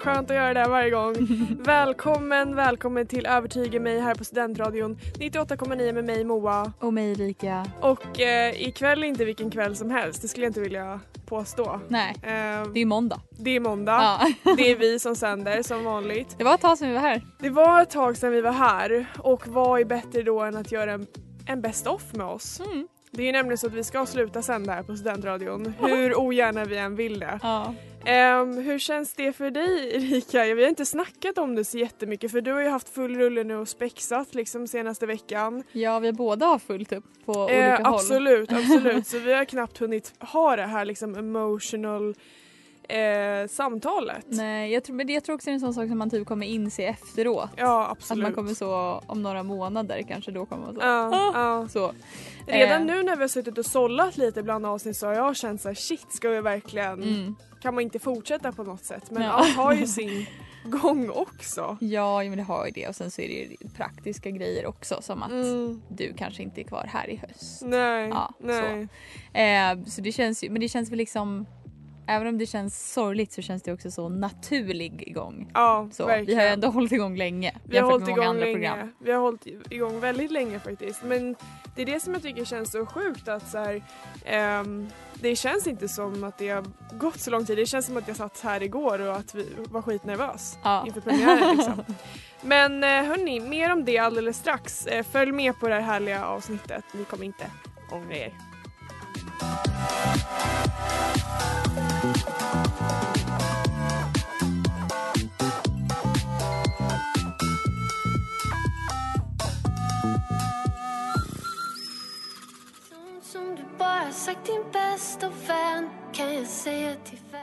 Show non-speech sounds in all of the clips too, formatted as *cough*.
Skönt att göra det varje gång. *laughs* välkommen, välkommen till Övertyga mig här på Studentradion 98,9 med mig Moa. Och mig Erika. Och eh, ikväll är inte vilken kväll som helst, det skulle jag inte vilja påstå. Nej, Eh, det är måndag. det är måndag, Ja. *laughs* det är vi som sänder som vanligt. Det var ett tag sedan vi var här. Det var ett tag sedan vi var här och vad är bättre då än att göra en, en best off med oss? Mm. Det är ju nämligen så att vi ska sluta sända här på Studentradion, hur ogärna vi än vill det. Ja. Ehm, hur känns det för dig Erika? Vi har inte snackat om det så jättemycket för du har ju haft full rulle nu och spexat liksom senaste veckan. ja, vi båda har fullt upp på olika Eh, håll. absolut, absolut. *laughs* Så vi har knappt hunnit ha det här liksom emotional eh, samtalet. Nej, jag tror, men det- jag tror också det är en sån sak som man typ kommer inse efteråt. Ja, Att absolut. man kommer så om några månader kanske då kommer man så. Ja, "Ah." ja. så. Redan Eh. nu när vi har suttit och sållat lite bland avsnitt så har jag känt såhär shit ska vi verkligen, Mm. kan man inte fortsätta på något sätt? Men Ja. allt har ju *laughs* sin gång också. Ja, men det har ju det och sen så är det ju praktiska grejer också som att Mm. du kanske inte är kvar här i höst. Nej, Ja, nej. Eh, så det känns ju, men det känns väl liksom Även om det känns sorgligt så känns det också så naturlig igång. Ja, Så, verkligen. vi har ju ändå hållit igång länge. Vi har hållit igång länge. program. Vi har hållit igång väldigt länge faktiskt. Men det är det som jag tycker känns så sjukt att så här, ehm, det känns inte som att det har gått så lång tid. Det känns som att jag satt här igår och att vi var skitnervös Ja. inför premiären. Liksom. *laughs* Men eh, hörni, mer om det alldeles strax. Eh, Följ med på det här härliga avsnittet. Ni kommer inte ångra er.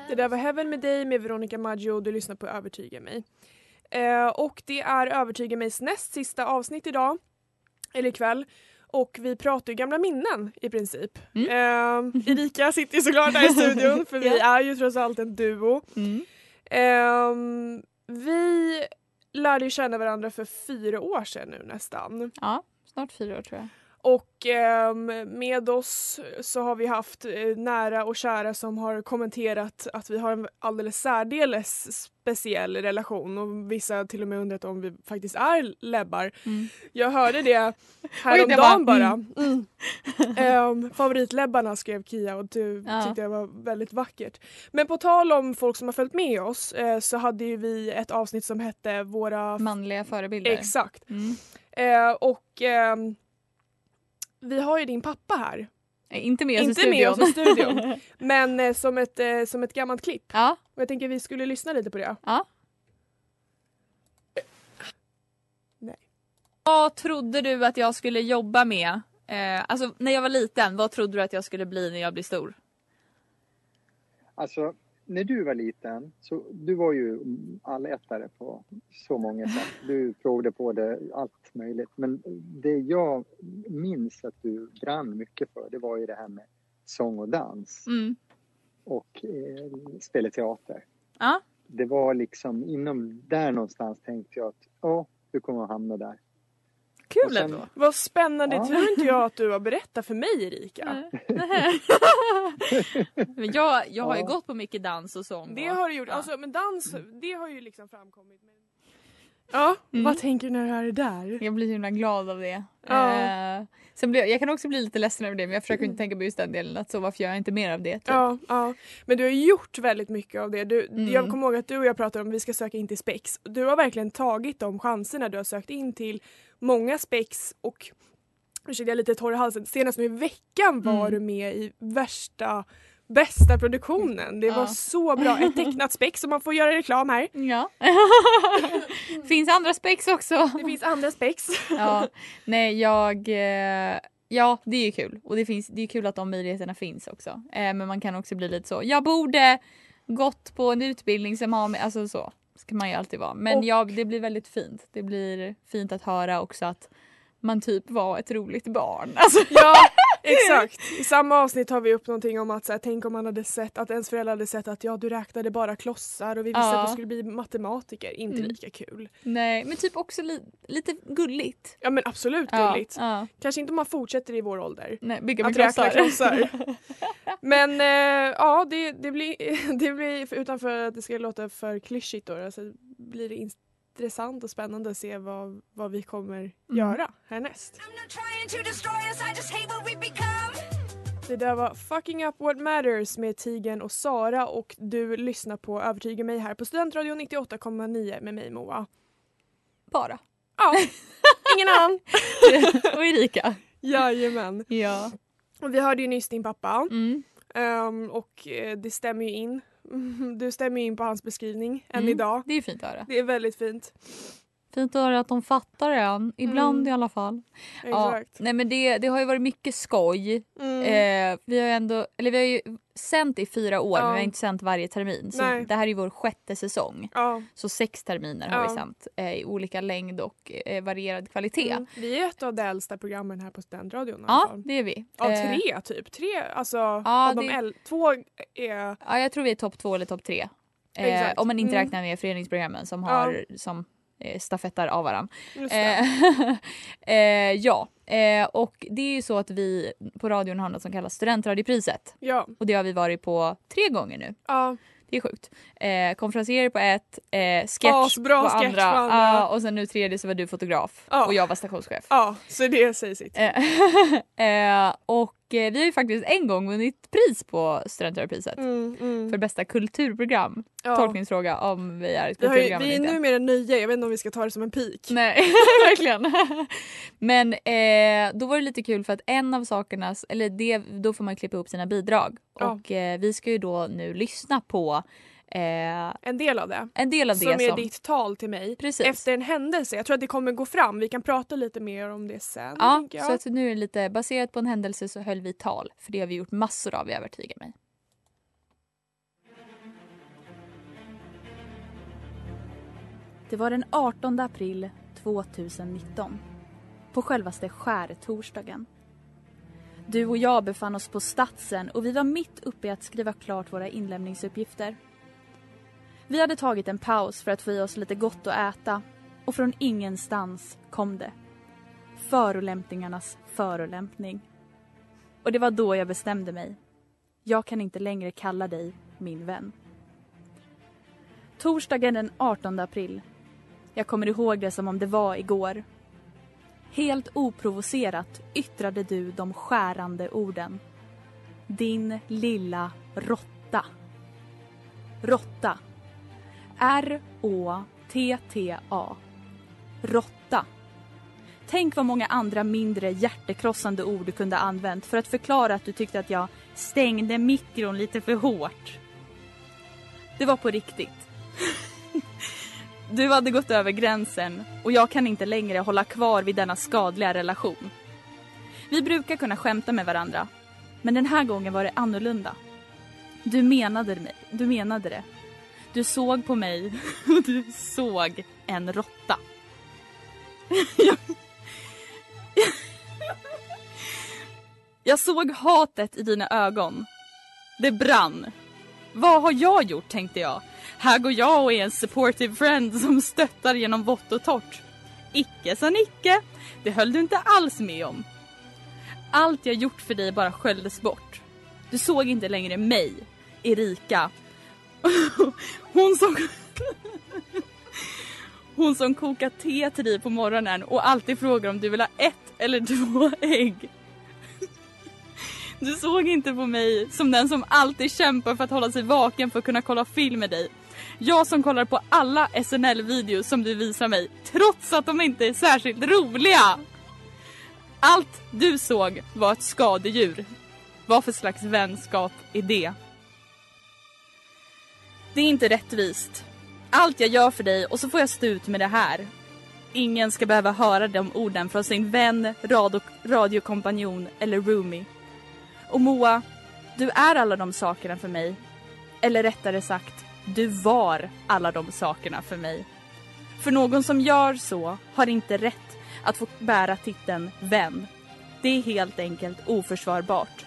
Det där var Heaven med dig med Veronica Maggio du lyssnar på Övertyga mig. Eh, och det är Övertyga mig:s näst sista avsnitt idag, eller ikväll. Och vi pratar ju gamla minnen i princip. Mm. Eh, *laughs* Erika sitter ju såklart här i studion för vi är ju trots allt en duo. Mm. Eh, vi lärde ju känna varandra för fyra år sedan nu nästan. Ja, snart fyra år tror jag. Och ehm, med oss så har vi haft eh, nära och kära som har kommenterat att vi har en alldeles särdeles speciell relation och vissa till och med undrat om vi faktiskt är lebbar. Mm. Jag hörde det *laughs* häromdagen bara. Mm. Ehm, favoritlebbarna skrev Kia och du Ja. tyckte jag var väldigt vackert. Men på tal om folk som har följt med oss eh, så hade ju vi ett avsnitt som hette våra... Manliga förebilder. Exakt. Mm. Eh, och ehm, vi har ju din pappa här. Eh, Inte med oss i Inte studion. med oss i studion. *laughs* Men eh, som, ett, eh, som ett gammalt klipp. ja, Och jag tänker vi skulle lyssna lite på det. ja. Nej. Vad trodde du att jag skulle jobba med? Eh, alltså när jag var liten, vad trodde du att jag skulle bli när jag blir stor? Alltså, när du var liten, så du var ju allätare på så många sätt. Du provade på det allt möjligt. Men det jag minns att du brann mycket för, det var ju det här med sång och dans Mm. och eh, spela teater. Ja. Det var liksom inom där någonstans tänkte jag att, ja, du kommer att hamna där. Kul sen- ändå. Vad spännande, Ja. tror inte jag att du har berättat för mig Erika. Nej. *laughs* Men jag, jag har ju Ja. gått på mycket dans och sång. Det har du gjort, Ja. alltså, men dans det har ju liksom framkommit. Men... Ja, Mm. vad tänker du när du hör det där? Jag blir så himla glad av det. Ja. Eh, sen blir, jag kan också bli lite ledsen över det men jag försöker inte tänka på just den delen. Att så varför gör jag inte mer av det? Typ. Ja, ja, men du har gjort väldigt mycket av det. Du, Mm. Jag kommer ihåg att du och jag pratade om att vi ska söka in till Spex. Du har verkligen tagit de chanserna du har sökt in till många Spex och kände jag lite torr i halsen. Senast nu i veckan var Mm. du med i värsta bästa produktionen. Det var Ja. så bra. Ett tecknat *laughs* spex som man får göra reklam här. Ja. *laughs* Finns andra spex också. Det finns andra spex. *laughs* ja. Nej, jag... eh, Ja, det är ju kul. Och det, finns, det är kul att de möjligheterna finns också. Eh, men man kan också bli lite så. Jag borde gått på en utbildning som har med... Alltså så ska man ju alltid vara. Men Och- ja, det blir väldigt fint. Det blir fint att höra också att man typ var ett roligt barn. Alltså, Ja, exakt. I samma avsnitt har vi upp någonting om att så här, tänk om man hade sett att ens föräldrar hade sett att ja, du räknade bara klossar och vi visste Ja. att du skulle bli matematiker. Inte Mm. lika kul. nej, men typ också li, lite gulligt. Ja men absolut gulligt. Ja, Kanske inte om man fortsätter i vår ålder. nej, bygga med Att räkna klossar. klossar. *laughs* Men eh, ja, det, det, blir, *laughs* det blir, utanför att det ska låta för klyschigt då, alltså, blir det intressant och spännande att se vad, vad vi kommer göra härnäst. Det där var Fucking Up What Matters med Tigen och Sara och du lyssnar på Övertyga mig här på Studentradion 98,9 med mig Moa. Bara. Ja, *laughs* ingen annan. *laughs* och Erika. Jajamän. Ja. Och vi hörde ju nyss din pappa Mm. ehm, och eh, det stämmer ju in. *laughs* Du stämmer in på hans beskrivning än Mm. idag. Det är fint att höra. Det är väldigt fint. Fint att höra att de fattar en. Ibland Mm. i alla fall. Ja, Exakt. nej men det, det har ju varit mycket skoj. Mm. Eh, vi har ju ändå, eller vi har ju sänt i fyra år Ja. men vi har inte sänt varje termin. Så Nej. det här är vår sjätte säsong. ja. Så sex terminer har Ja. vi sänt eh, i olika längd och eh, varierad kvalitet. Mm. Vi är ett av de äldsta programmen här på Studentradion Ja, det är vi. Eh, tre typ. Tre, alltså Ja, de det- äl- två är... Ja, jag tror vi är topp två eller topp tre. Eh, om man inte Mm. räknar med föreningsprogrammen som Ja. har som eh, stafettar av varandra. Eh, *laughs* eh, ja, eh, och det är ju så att vi på radion har något som kallas studentradiopriset. Ja. Och det har vi varit på tre gånger nu. ja. Det är sjukt. Eh, konferenser på ett, eh, sketch Asbra på sketch andra. på andra. Ja, och sen nu tredje så var du fotograf Ja. och jag var stationschef. Ja, så det säger sitt. Eh, *laughs* eh, och eh, vi har ju faktiskt en gång vunnit pris på studentradiopriset. Mm, mm. För bästa kulturprogram. Ja. Tolkningsfråga om vi är ett Vi, har ju, kulturprogram vi är eller inte. numera nya, jag vet inte om vi ska ta det som en pik. Nej, *laughs* verkligen. Men eh, då var det lite kul för att en av sakerna, eller det, då får man klippa upp sina bidrag. Ja. Och eh, vi ska ju då nu lyssna på eh, En del av det. en del av Som det är som... ditt tal till mig Precis. efter en händelse. Jag tror att det kommer gå fram. Vi kan prata lite mer om det sen. Ja, jag. så att nu är det lite baserat på en händelse så höll vi tal. För det har vi gjort massor av i Övertyga mig. Det var den 18 april 2019. På självaste skärtorsdagen. Du och jag befann oss på Statsen och vi var mitt uppe i att skriva klart våra inlämningsuppgifter. Vi hade tagit en paus för att få i oss lite gott att äta och från ingenstans kom det. Förolämpningarnas förolämpning. Och det var då jag bestämde mig. Jag kan inte längre kalla dig min vän. Torsdagen den 18 april. Jag kommer ihåg det som om det var igår. Helt oprovocerat yttrade du de skärande orden. Din lilla råtta. Råtta. R-Å-T-T-A. Råtta. Tänk vad många andra mindre hjärtekrossande ord du kunde använt för att förklara att du tyckte att jag stängde mikron lite för hårt. Det var på riktigt. *laughs* Du hade gått över gränsen och jag kan inte längre hålla kvar vid denna skadliga relation. Vi brukar kunna skämta med varandra, men den här gången var det annorlunda. Du menade, mig, du menade det. Du såg på mig och *laughs* du såg en råtta. Jag, *laughs* jag såg hatet i dina ögon. Det brann. Vad har jag gjort tänkte jag. Här går jag och är en supportive friend som stöttar genom vått och torrt. Icke sa Nicke. Det höll du inte alls med om. Allt jag gjort för dig bara sköljdes bort. Du såg inte längre mig, Erika. Hon som... Hon som kokar te till dig på morgonen och alltid frågar om du vill ha ett eller två ägg. Du såg inte på mig som den som alltid kämpar för att hålla sig vaken för att kunna kolla film med dig. Jag som kollar på alla SNL-videos som du visar mig, trots att de inte är särskilt roliga. Allt du såg var ett skadedjur. Vad för slags vänskap är det? Det är inte rättvist. Allt jag gör för dig och så får jag stå ut med det här. Ingen ska behöva höra de orden från sin vän, radio, radiokompanjon eller roomie. Och Moa, du är alla de sakerna för mig. Eller rättare sagt, du var alla de sakerna för mig. För någon som gör så har inte rätt att få bära titeln vän. Det är helt enkelt oförsvarbart.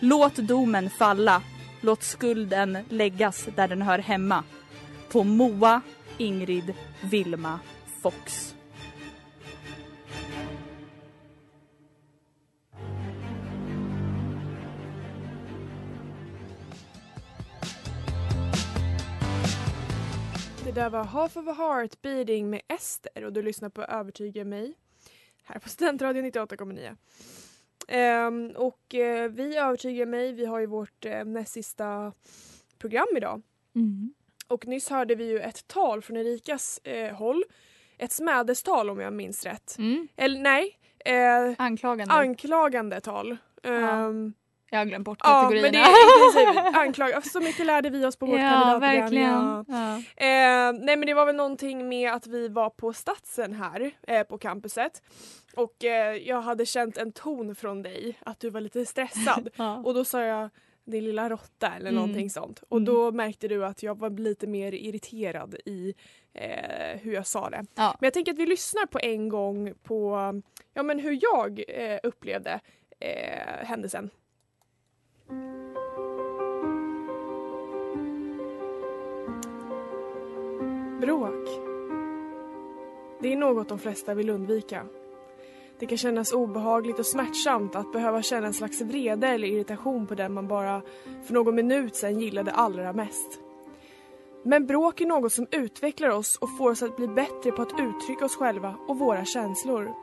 Låt domen falla. Låt skulden läggas där den hör hemma. På Moa Ingrid Vilma Fox. Det där var Half of a Heart Beating med Ester och du lyssnar på Övertyga mig här på Studentradion 98,9. Ehm, och eh, vi övertygar mig, vi har ju vårt eh, näst sista program idag. Mm. Och nyss hörde vi ju ett tal från Erikas eh, håll. Ett smädestal om jag minns rätt. Mm. Eller nej, eh, Anklagande. anklagande tal. Ehm, jag har glömt bort Ja, kategorierna. men det är i princip *laughs* anklag. Så mycket lärde vi oss på vårt ja, kandidatprogram. verkligen. Ja. Ja. Eh, nej men det var väl någonting med att vi var på Statsen här eh, på campuset och eh, jag hade känt en ton från dig att du var lite stressad *laughs* Ja. och då sa jag din lilla råtta eller Mm. någonting sånt och Mm. då märkte du att jag var lite mer irriterad i eh, hur jag sa det. Ja. Men jag tänker att vi lyssnar på en gång på ja, men hur jag eh, upplevde eh, händelsen. Bråk. Det är något de flesta vill undvika. Det kan kännas obehagligt och smärtsamt att behöva känna en slags vrede eller irritation på den man bara för någon minut sedan gillade allra mest. Men bråk är något som utvecklar oss och får oss att bli bättre på att uttrycka oss själva och våra känslor.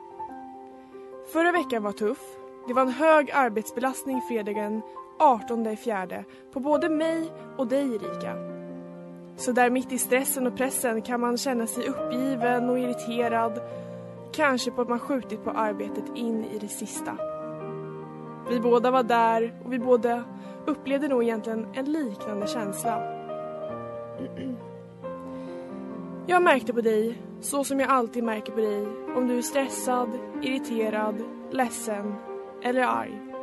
Förra veckan var tuff. Det var en hög arbetsbelastning fredagen 18 fjärde på både mig och dig Erika. Så där mitt i stressen och pressen kan man känna sig uppgiven och irriterad. Kanske på att man skjutit på arbetet in i det sista. Vi båda var där och vi båda upplevde nog egentligen en liknande känsla. *clears throat* Jag märkte på dig, så som jag alltid märker på dig, om du är stressad, irriterad, ledsen eller arg.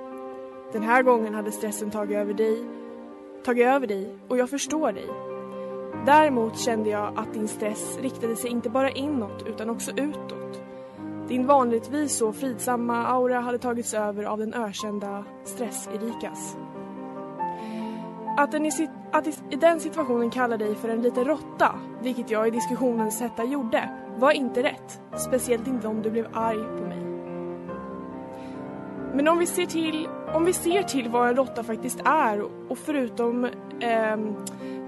Den här gången hade stressen tagit över dig, tagit över dig och jag förstår dig. Däremot kände jag att din stress riktade sig inte bara inåt utan också utåt. Din vanligtvis så fridsamma aura hade tagits över av den ökända stress-Erikas. Att, den i, sit- att i, i den situationen kalla dig för en liten råtta, vilket jag i diskussionens hetta gjorde, var inte rätt. Speciellt inte om du blev arg på mig. Men om vi ser till, om vi ser till vad en råtta faktiskt är och förutom ehm,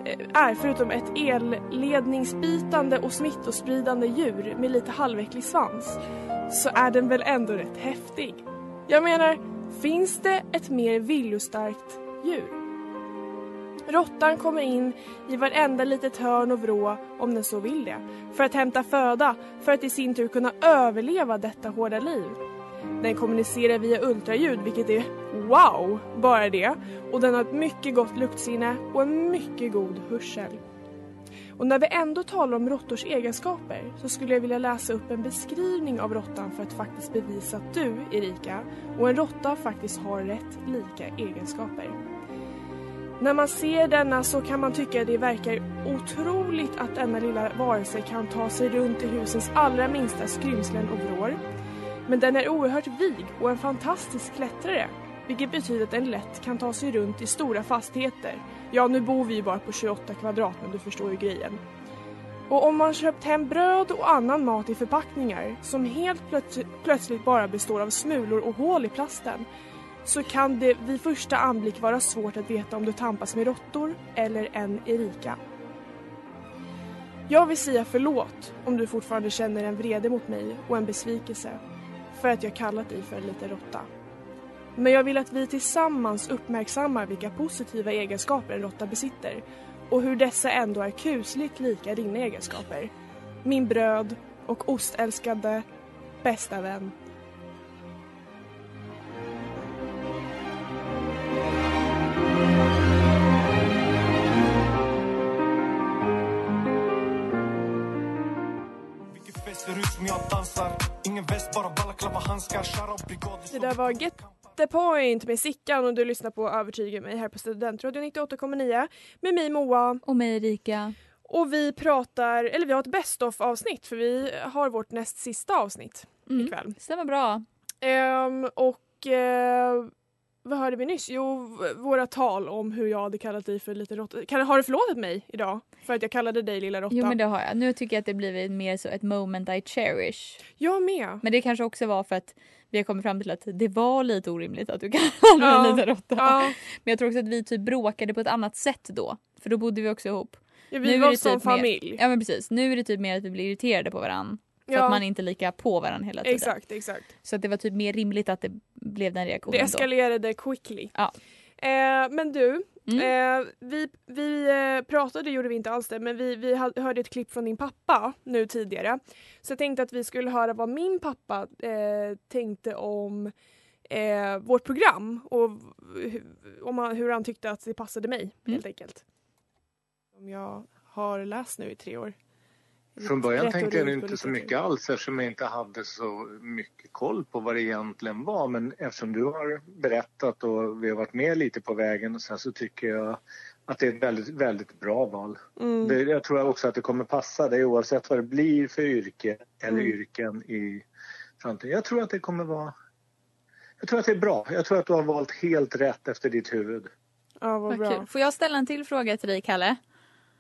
eh, är förutom ett elledningsbitande och smittospridande djur med lite halväcklig svans så är den väl ändå rätt häftig. Jag menar, finns det ett mer viljostarkt djur? Råttan kommer in i varenda litet hörn och vrå om den så vill det. För att hämta föda, för att i sin tur kunna överleva detta hårda liv. Den kommunicerar via ultraljud vilket är wow, bara det. Och den har ett mycket gott luktsinne och en mycket god hörsel. Och när vi ändå talar om råttors egenskaper så skulle jag vilja läsa upp en beskrivning av råttan för att faktiskt bevisa att du, Erika, och en råtta faktiskt har rätt lika egenskaper. När man ser denna så kan man tycka att det verkar otroligt att denna lilla varelse kan ta sig runt i husens allra minsta skrymslen och vrår. Men den är oerhört vig och en fantastisk klättrare. Vilket betyder att den lätt kan ta sig runt i stora fastigheter. Ja, nu bor vi ju bara på 28 kvadrat men du förstår ju grejen. Och om man köpt hem bröd och annan mat i förpackningar som helt plöts- plötsligt bara består av smulor och hål i plasten så kan det vid första anblick vara svårt att veta om du tampas med råttor eller en Erika. Jag vill säga förlåt om du fortfarande känner en vrede mot mig och en besvikelse för att jag kallat dig för en liten råtta. Men jag vill att vi tillsammans uppmärksammar vilka positiva egenskaper en råtta besitter och hur dessa ändå är kusligt lika dina egenskaper. Min bröd och ostälskande bästa vän Det där var Get the point med Sickan och du lyssnar på Övertyga mig här på Studentradion 98,9 med mig Moa Och mig Erika. och vi pratar, eller vi har ett best of avsnitt för vi har vårt näst sista avsnitt Mm. ikväll. Stämmer bra. Ehm, och eh, vad hörde vi nyss? Jo, våra tal om hur jag hade kallat dig för liten råtta. Kan, har du förlåtit mig idag för att jag kallade dig lilla råtta? Jo men det har jag. Nu tycker jag att det blivit mer så ett moment I cherish. Jag med. Men det kanske också var för att vi har kommit fram till att det var lite orimligt att du *laughs* kallade mig Ja. en liten råtta. Ja, Men jag tror också att vi typ bråkade på ett annat sätt då. För då bodde vi också ihop. vi Nu är var som typ mer- familj. Ja men precis. Nu är det typ mer att vi blir irriterade på varandra. För Ja, att man inte är lika på varandra hela tiden. exakt, exakt. Så att det var typ mer rimligt att det blev den reaktionen Det då. eskalerade quickly. Ja. Eh, men du, Mm. eh, vi, vi eh, pratade, gjorde vi inte alls det, men vi, vi hörde ett klipp från din pappa nu tidigare. Så jag tänkte att vi skulle höra vad min pappa eh, tänkte om eh, vårt program och om han, hur han tyckte att det passade mig Mm. helt enkelt. Som jag har läst nu i tre år. Från början tänkte jag inte så mycket alls eftersom jag inte hade så mycket koll på vad det egentligen var. Men eftersom du har berättat och vi har varit med lite på vägen och sen så tycker jag att det är ett väldigt, väldigt bra val. Mm. Det, jag tror också att det kommer passa dig oavsett vad det blir för yrke eller Mm. yrken i framtiden. Jag tror att det kommer vara jag tror att det är bra. Jag tror att du har valt helt rätt efter ditt huvud. Ja, vad bra. Får jag ställa en till fråga till dig Kalle?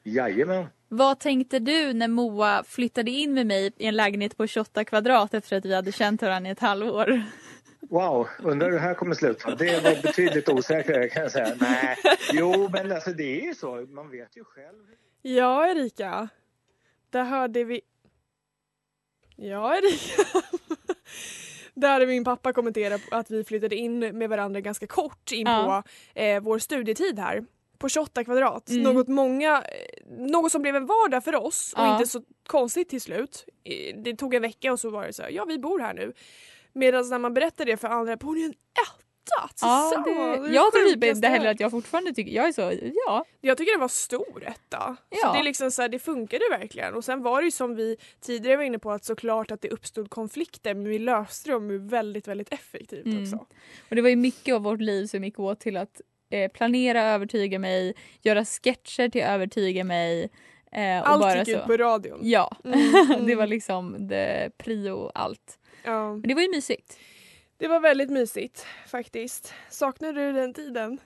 Jajamän. Vad tänkte du när Moa flyttade in med mig i en lägenhet på 28 kvadrat efter att vi hade känt varandra i ett halvår? Wow, undrar hur det här kommer sluta. Det var betydligt osäkrare kan jag säga. Nej, jo men alltså det är ju så. Man vet ju själv. Ja, Erika. Där hörde vi... Ja, Erika. Där hade min pappa kommenterat att vi flyttade in med varandra ganska kort in Ja. på eh, vår studietid här. På 28 kvadrat. Mm. Något, många, eh, något som blev en vardag för oss och Ja. inte så konstigt till slut. Det tog en vecka och så var det så här, ja vi bor här nu. Medan när man berättar det för andra, bor ni i en etta? Ja, Tillsammans? det, jag tror typ inte heller hört." att jag fortfarande tycker, jag är så, ja. Jag tycker det var stor etta. Så Ja. det, är liksom så här, det funkade verkligen. Och sen var det ju som vi tidigare var inne på att såklart att det uppstod konflikter men vi löste dem väldigt väldigt effektivt Mm. också. Och det var ju mycket av vårt liv som gick åt till att eh, planera övertyga mig, göra sketcher till övertyga mig. Eh, och Allt bara gick så. ut på radion. Ja, Mm, mm. *laughs* det var liksom det prio allt. Ja. Men det var ju mysigt. Det var väldigt mysigt faktiskt. Saknar du den tiden?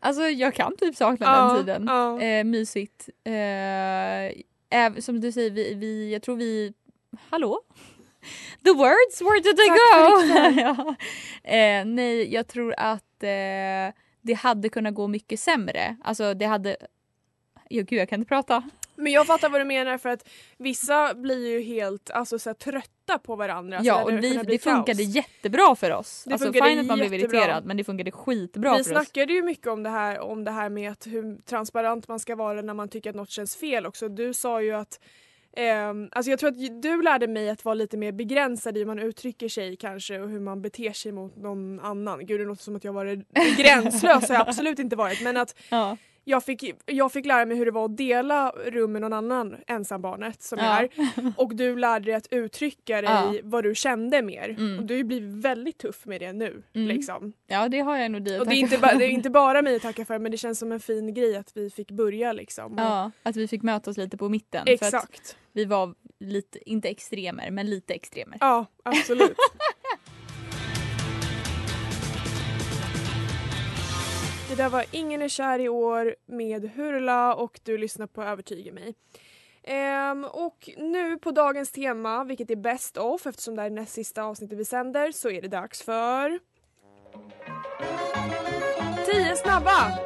Alltså jag kan typ sakna Ja, den tiden. ja. Eh, mysigt. Eh, som du säger, vi, vi, jag tror vi... Hallå? The words, where did they Tack go? *laughs* ja. eh, nej, jag tror att eh, det hade kunnat gå mycket sämre. Alltså det hade... Jo, gud, jag kan inte prata. Men jag fattar vad du menar för att vissa blir ju helt alltså, så här, trötta på varandra. så ja, och vi, det funkade kaos. jättebra för oss. Det alltså fine att man blev irriterad men det funkade skitbra Vi för oss. snackade ju mycket om det, här, om det här med att hur transparent man ska vara när man tycker att något känns fel också. Du sa ju att ehm, alltså jag tror att du lärde mig att vara lite mer begränsad i hur man uttrycker sig kanske och hur man beter sig mot någon annan. Gud det låter som att jag varit *laughs* gränslös har jag absolut inte varit men att Ja. Jag fick, jag fick lära mig hur det var att dela rum med någon annan ensambarnet som Ja. är och du lärde dig att uttrycka dig Ja. vad du kände mer. Mm. Och du har blivit väldigt tuff med det nu. Mm. Liksom. ja, det har jag nog dig Och det är, inte ba- för. det är inte bara mig att tacka för men det känns som en fin grej att vi fick börja liksom. Ja, att vi fick möta oss lite på mitten. Exakt. vi var lite, inte extremer, men lite extremer. Ja, absolut. *laughs* det där var Ingen är kär i år med Hurla och du lyssnar på Övertyga mig. Ehm, och nu på dagens tema, vilket är best of eftersom det här är näst sista avsnittet vi sänder, så är det dags för... 10 snabba!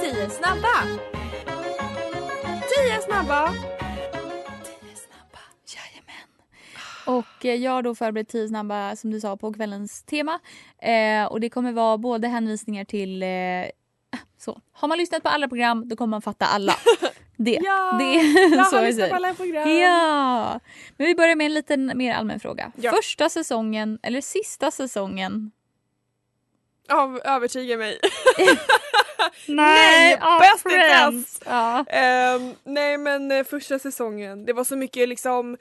10 snabba! 10 snabba! snabba, Och eh, jag har då förberett tio snabba som du sa på kvällens tema. Eh, och det kommer vara både hänvisningar till eh, så. Har man lyssnat på alla program då kommer man fatta alla. *laughs* Det. Ja! det Jag *laughs* så jag lyssnat på alla program! Ja! Men vi börjar med en liten mer allmän fråga. Ja. Första säsongen eller sista säsongen? Av Övertyga mig. *laughs* Nej, av bäst i test! Ja. Ehm, nej men eh, första säsongen, det var så mycket liksom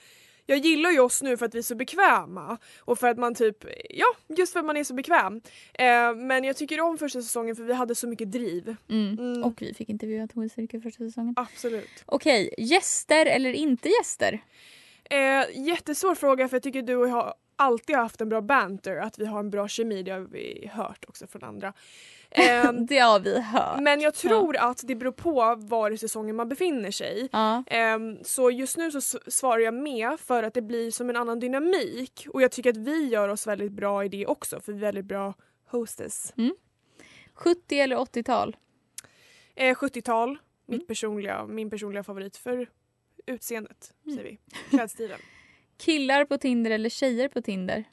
jag gillar ju oss nu för att vi är så bekväma och för att man typ, ja just för att man är så bekväm. Eh, men jag tycker om första säsongen för vi hade så mycket driv. Mm. Mm. Och vi fick intervjua Tove Styrke första säsongen. Absolut. Okej, gäster eller inte gäster? Eh, jättesvår fråga för jag tycker du och jag har alltid haft en bra banter, att vi har en bra kemi, det har vi hört också från andra. Ehm, *laughs* Det har vi hört. men jag tror att det beror på var i säsongen man befinner sig. Ja. Ehm, så just nu så svarar jag med för att det blir som en annan dynamik och jag tycker att vi gör oss väldigt bra i det också för vi är väldigt bra hostess. 70 eller 80-tal? Eh, 70-tal, Mm. mitt personliga, min personliga favorit för utseendet säger vi. *laughs* Klädstilen. Killar på Tinder eller tjejer på Tinder?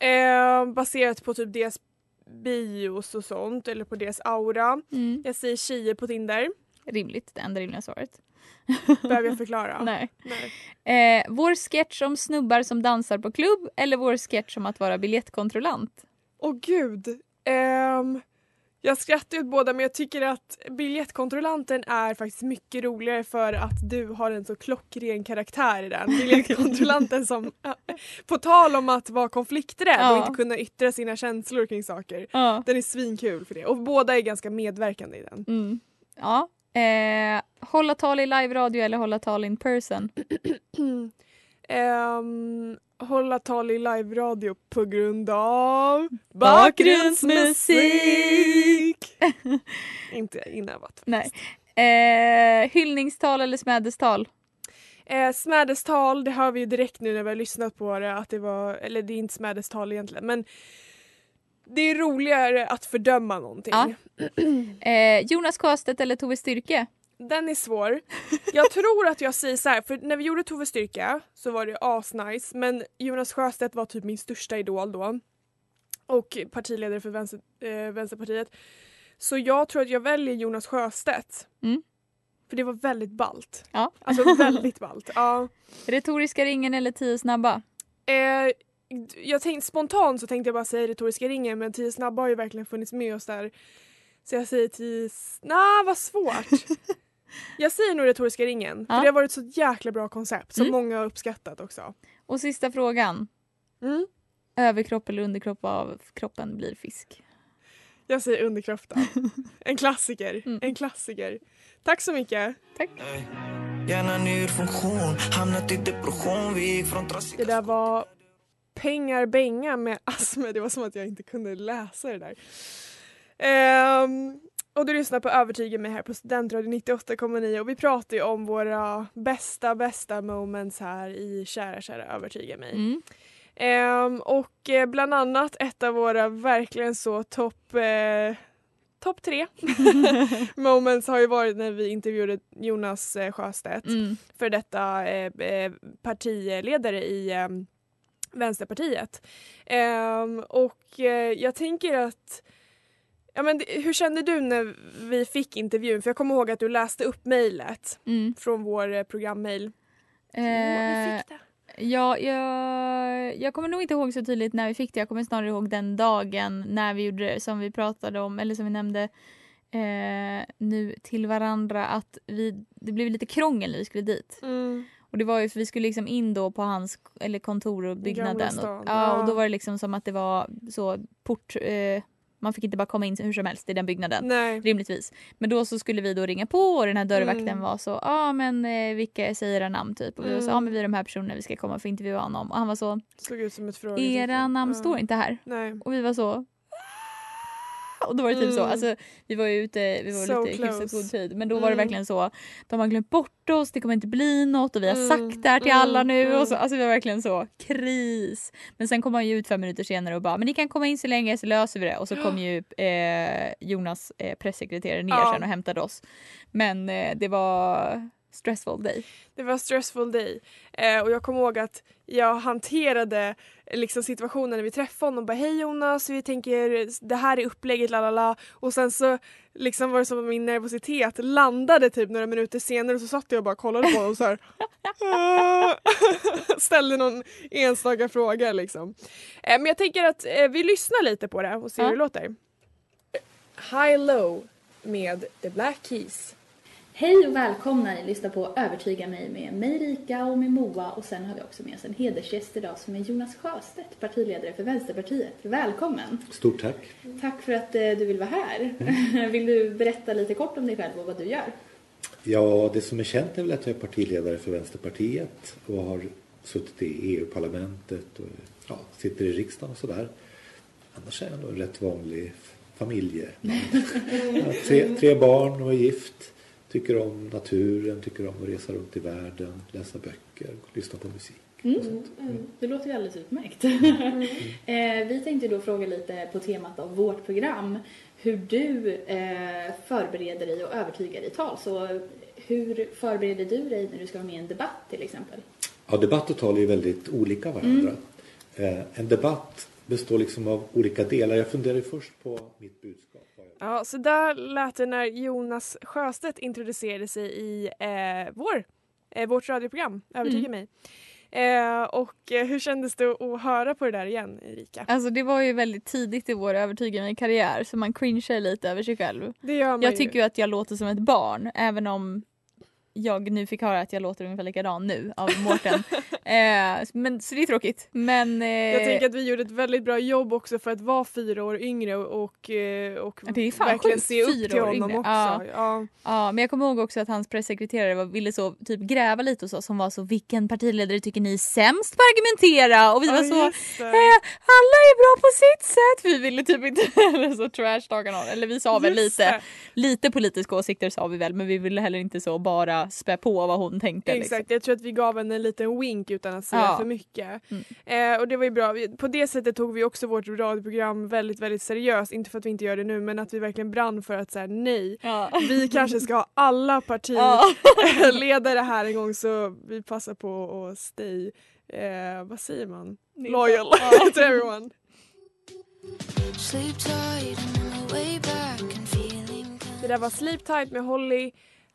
Eh, baserat på typ deras bios och sånt eller på deras aura. Mm. Jag säger tjejer på Tinder. Rimligt, det enda rimliga svaret. Behöver jag *laughs* förklara? Nej. Nej. Eh, vår sketch om snubbar som dansar på klubb eller vår sketch om att vara biljettkontrollant? Åh gud. Ehm, jag skrattar ut båda men jag tycker att biljettkontrollanten är faktiskt mycket roligare för att du har en så klockren karaktär i den. *laughs* Biljettkontrollanten som, på tal om att vara konflikträdd Ja. och inte kunna yttra sina känslor kring saker. Ja. Den är svinkul för det och båda är ganska medverkande i den. Mm. Ja. Eh, hålla tal i live-radio eller hålla tal in person? *clears throat* Ehm, hålla tal i live-radio på grund av Bakgrundsmusik. *laughs* inte inövat. Nej. Eh, hyllningstal eller smädestal? Eh, smädestal, det hör vi ju direkt nu när vi har lyssnat på det att det var, eller det är inte smädestal egentligen men det är roligare att fördöma någonting. Ja. Eh, Jonas Sjöstedt eller Tove Styrke? Den är svår. Jag tror att jag säger så här, för när vi gjorde Tove Styrka så var det asnice men Jonas Sjöstedt var typ min största idol då. Och partiledare för Vänster, eh, Vänsterpartiet. Så jag tror att jag väljer Jonas Sjöstedt. Mm. För det var väldigt ballt. Ja. Alltså väldigt ballt. Ja. Retoriska ringen eller tio snabba? Eh, jag tänkte, spontant så tänkte jag bara säga retoriska ringen men tio snabba har ju verkligen funnits med oss där. Så jag säger tio... Nej, vad svårt. *laughs* jag säger nog retoriska ringen. Ja. För det har varit så jäkla bra koncept som Mm. många har uppskattat också. Och sista frågan. Mm. Överkropp eller underkropp av kroppen blir fisk? Jag säger underkropp då. *laughs* En klassiker. Mm. En klassiker. Tack så mycket. Tack. Det där var Pengar Benga med Asme. Det var som att jag inte kunde läsa det där. Ehm, och du lyssnar på Övertyga mig här på Studentradion 98,9 och vi pratar ju om våra bästa, bästa moments här i Kära, kära Övertyga mig. Mm. Ehm, och eh, bland annat ett av våra verkligen så topp eh, topp tre *laughs* moments har ju varit när vi intervjuade Jonas eh, Sjöstedt Mm. för detta eh, eh, partiledare i eh, Vänsterpartiet. Ehm, och eh, jag tänker att Ja, men det, hur kände du när vi fick intervjun? För jag kommer ihåg att du läste upp mejlet Mm. från vår eh, programmail. Eh, vi fick det. Ja, jag, jag kommer nog inte ihåg så tydligt när vi fick det. Jag kommer snarare ihåg den dagen när vi gjorde det som vi pratade om, eller som vi nämnde eh, nu till varandra att vi, det blev lite krångel när vi skulle dit. Mm. Och det var ju för vi skulle liksom in då på hans eller kontor och byggnaden. Och, ja, och då var det liksom som att det var så port... Eh, man fick inte bara komma in hur som helst i den byggnaden. Nej. Rimligtvis. Men då så skulle vi då ringa på och den här dörrvakten Mm. var så, ja ah, men eh, vilka säger era namn typ? Och vi var så, ja Mm. ah, men vi är de här personerna vi ska komma för att intervjua honom. Och han var så, Såg ut som ett frågetecken. era namn Ja. står inte här. Nej. Och vi var så, *laughs* och då var det typ så, Mm. alltså vi var ju ute, vi var So lite hyfsat god tid. Men då var det Mm. verkligen så, de har glömt bort oss, det kommer inte bli något och vi har Mm, sagt det här till mm, alla nu. mm. Och så, alltså vi var verkligen så, kris. Men sen kom han ju ut fem minuter senare och bara, men ni kan komma in så länge så löser vi det. Och så kom ju eh, Jonas eh, pressekreterare ner Ja. sen och hämtade oss. Men eh, det var stressful day. Det var stressful day. Eh, och jag kommer ihåg att jag hanterade eh, liksom situationen när vi träffade honom. Bara, Hej Jonas, vi tänker det här är upplägget, la la la. Och sen så liksom var det som att min nervositet landade typ några minuter senare och så satt jag och bara kollade på honom så här. *laughs* Ställde någon enstaka fråga liksom. Eh, men jag tänker att eh, vi lyssnar lite på det och ser Ja. hur det låter. High Low med The Black Keys. Hej och välkomna, ni lyssnar på Övertyga mig med mig Rika och med Moa och sen har vi också med oss en hedersgäst idag som är Jonas Sjöstedt, partiledare för Vänsterpartiet. Välkommen! Stort tack. Tack för att eh, du vill vara här. *laughs* vill du berätta lite kort om dig själv och vad du gör? Ja, det som är känt är väl att jag är partiledare för Vänsterpartiet och har suttit i EU-parlamentet och ja, sitter i riksdagen och sådär. Annars är jag nog en rätt vanlig familjeman. *laughs* Tre, tre barn och är gift. Tycker om naturen, tycker om att resa runt i världen, läsa böcker och lyssna på musik. Mm. Det låter ju alldeles utmärkt. *laughs* eh, vi tänkte då fråga lite på temat av vårt program hur du eh, förbereder dig och övertygar i tal. Så hur förbereder du dig när du ska vara med i en debatt till exempel? Ja, debatt och tal är ju väldigt olika varandra. Eh, en debatt består liksom av olika delar. Jag funderar först på mitt budskap. Ja, så där lät det när Jonas Sjöstedt introducerade sig i eh, vår, eh, vårt radioprogram Övertyga Mm. mig. Eh, och eh, hur kändes det att, höra på det där igen, Erika? Alltså det var ju väldigt tidigt i vår övertyga mig karriär så man cringear lite över sig själv. Det gör man Jag ju. tycker ju att jag låter som ett barn även om jag nu fick höra att jag låter ungefär likadan nu av Mårten. *laughs* eh, men, så det är tråkigt. Men, eh, Jag tänker att vi gjorde ett väldigt bra jobb också för att vara fyra år yngre och, och, eh, verkligen se upp fyra till honom yngre. också. Ja. Ja. Ja, men jag kommer ihåg också att hans pressekreterare var, ville så typ gräva lite hos oss som var så vilken partiledare tycker ni är sämst på att argumentera? Och vi Ja, var så eh, alla är bra på sitt sätt. Vi ville typ inte *laughs* så trashtalka någon. Eller vi sa väl Just lite, det. lite politiska åsikter sa vi väl men vi ville heller inte så bara spä på vad hon tänkte. Exakt, Liksom. jag tror att vi gav henne en liten wink utan att säga Ja. för mycket. Mm. Eh, och det var ju bra. På det sättet tog vi också vårt radioprogram väldigt, väldigt seriöst. Inte för att vi inte gör det nu men att vi verkligen brann för att säga nej. Ja. Vi kanske ska ha alla *laughs* Ja. *laughs* partiledare här en gång så vi passar på att stay, eh, vad säger man? Loyal Ja. *laughs* to everyone. Sleep tight and on the way back and feeling Det där var Sleep Tight med Holly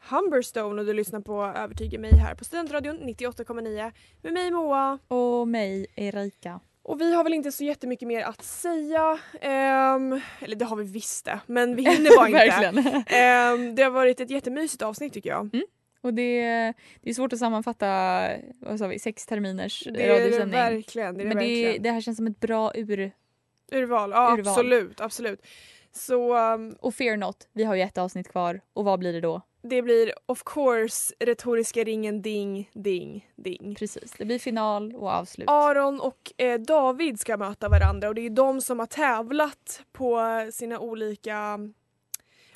Humberstone och du lyssnar på Övertyga mig här på Studentradion 98,9 med mig Moa. Och mig Erika. Och vi har väl inte så jättemycket mer att säga. Ehm, eller det har vi visst det, men vi hinner bara *laughs* inte. Ehm, det har varit ett jättemysigt avsnitt tycker jag. Och det, det är svårt att sammanfatta vad sa vi, sex terminers Det är det radiosändning. verkligen. Det är det Men verkligen. det här känns som ett bra ur... Urval, ja Urval. absolut. absolut. Så ehm, Och fear not, vi har ju ett avsnitt kvar. Och vad blir det då? Det blir of course retoriska ringen ding, ding, ding. Precis, det blir final och avslut. Aron och eh, David ska möta varandra och det är de som har tävlat på sina olika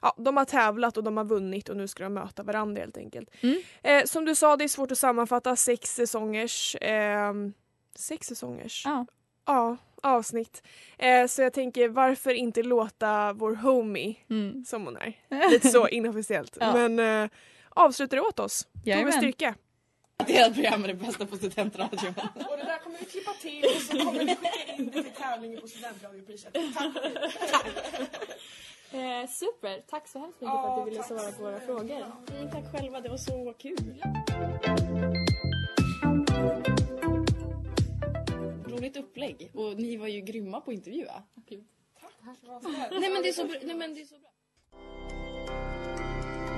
Ja, de har tävlat och de har vunnit och nu ska de möta varandra helt enkelt. Mm. Eh, som du sa, det är svårt att sammanfatta sex säsongers ehm, sex säsongers Ja. ja, avsnitt. Eh, så jag tänker varför inte låta vår homie, Mm. som hon är, *laughs* lite så inofficiellt, Ja. men eh, avsluta det åt oss. Tove Jajamän. Styrke. Ert program är det bästa på studentradion. Och det där kommer vi klippa till och så kommer vi skicka in det till tävlingen på studentradiopriset. Tack! *laughs* Eh, super, tack så hemskt mycket Ja, för att du ville svara på våra frågor. Mm, tack själva, det var så kul. Roligt upplägg. Och ni var ju grymma på att intervjua. Nej men det är så bra. Nej, men det är så bra.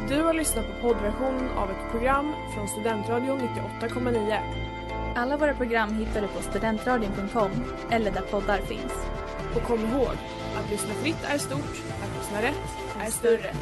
Du har lyssnat på poddversion av ett program från Studentradion 98,9. Alla våra program hittar du på studentradion.com eller där poddar finns. Och kom ihåg, att lyssna fritt är stort, att lyssna rätt är större.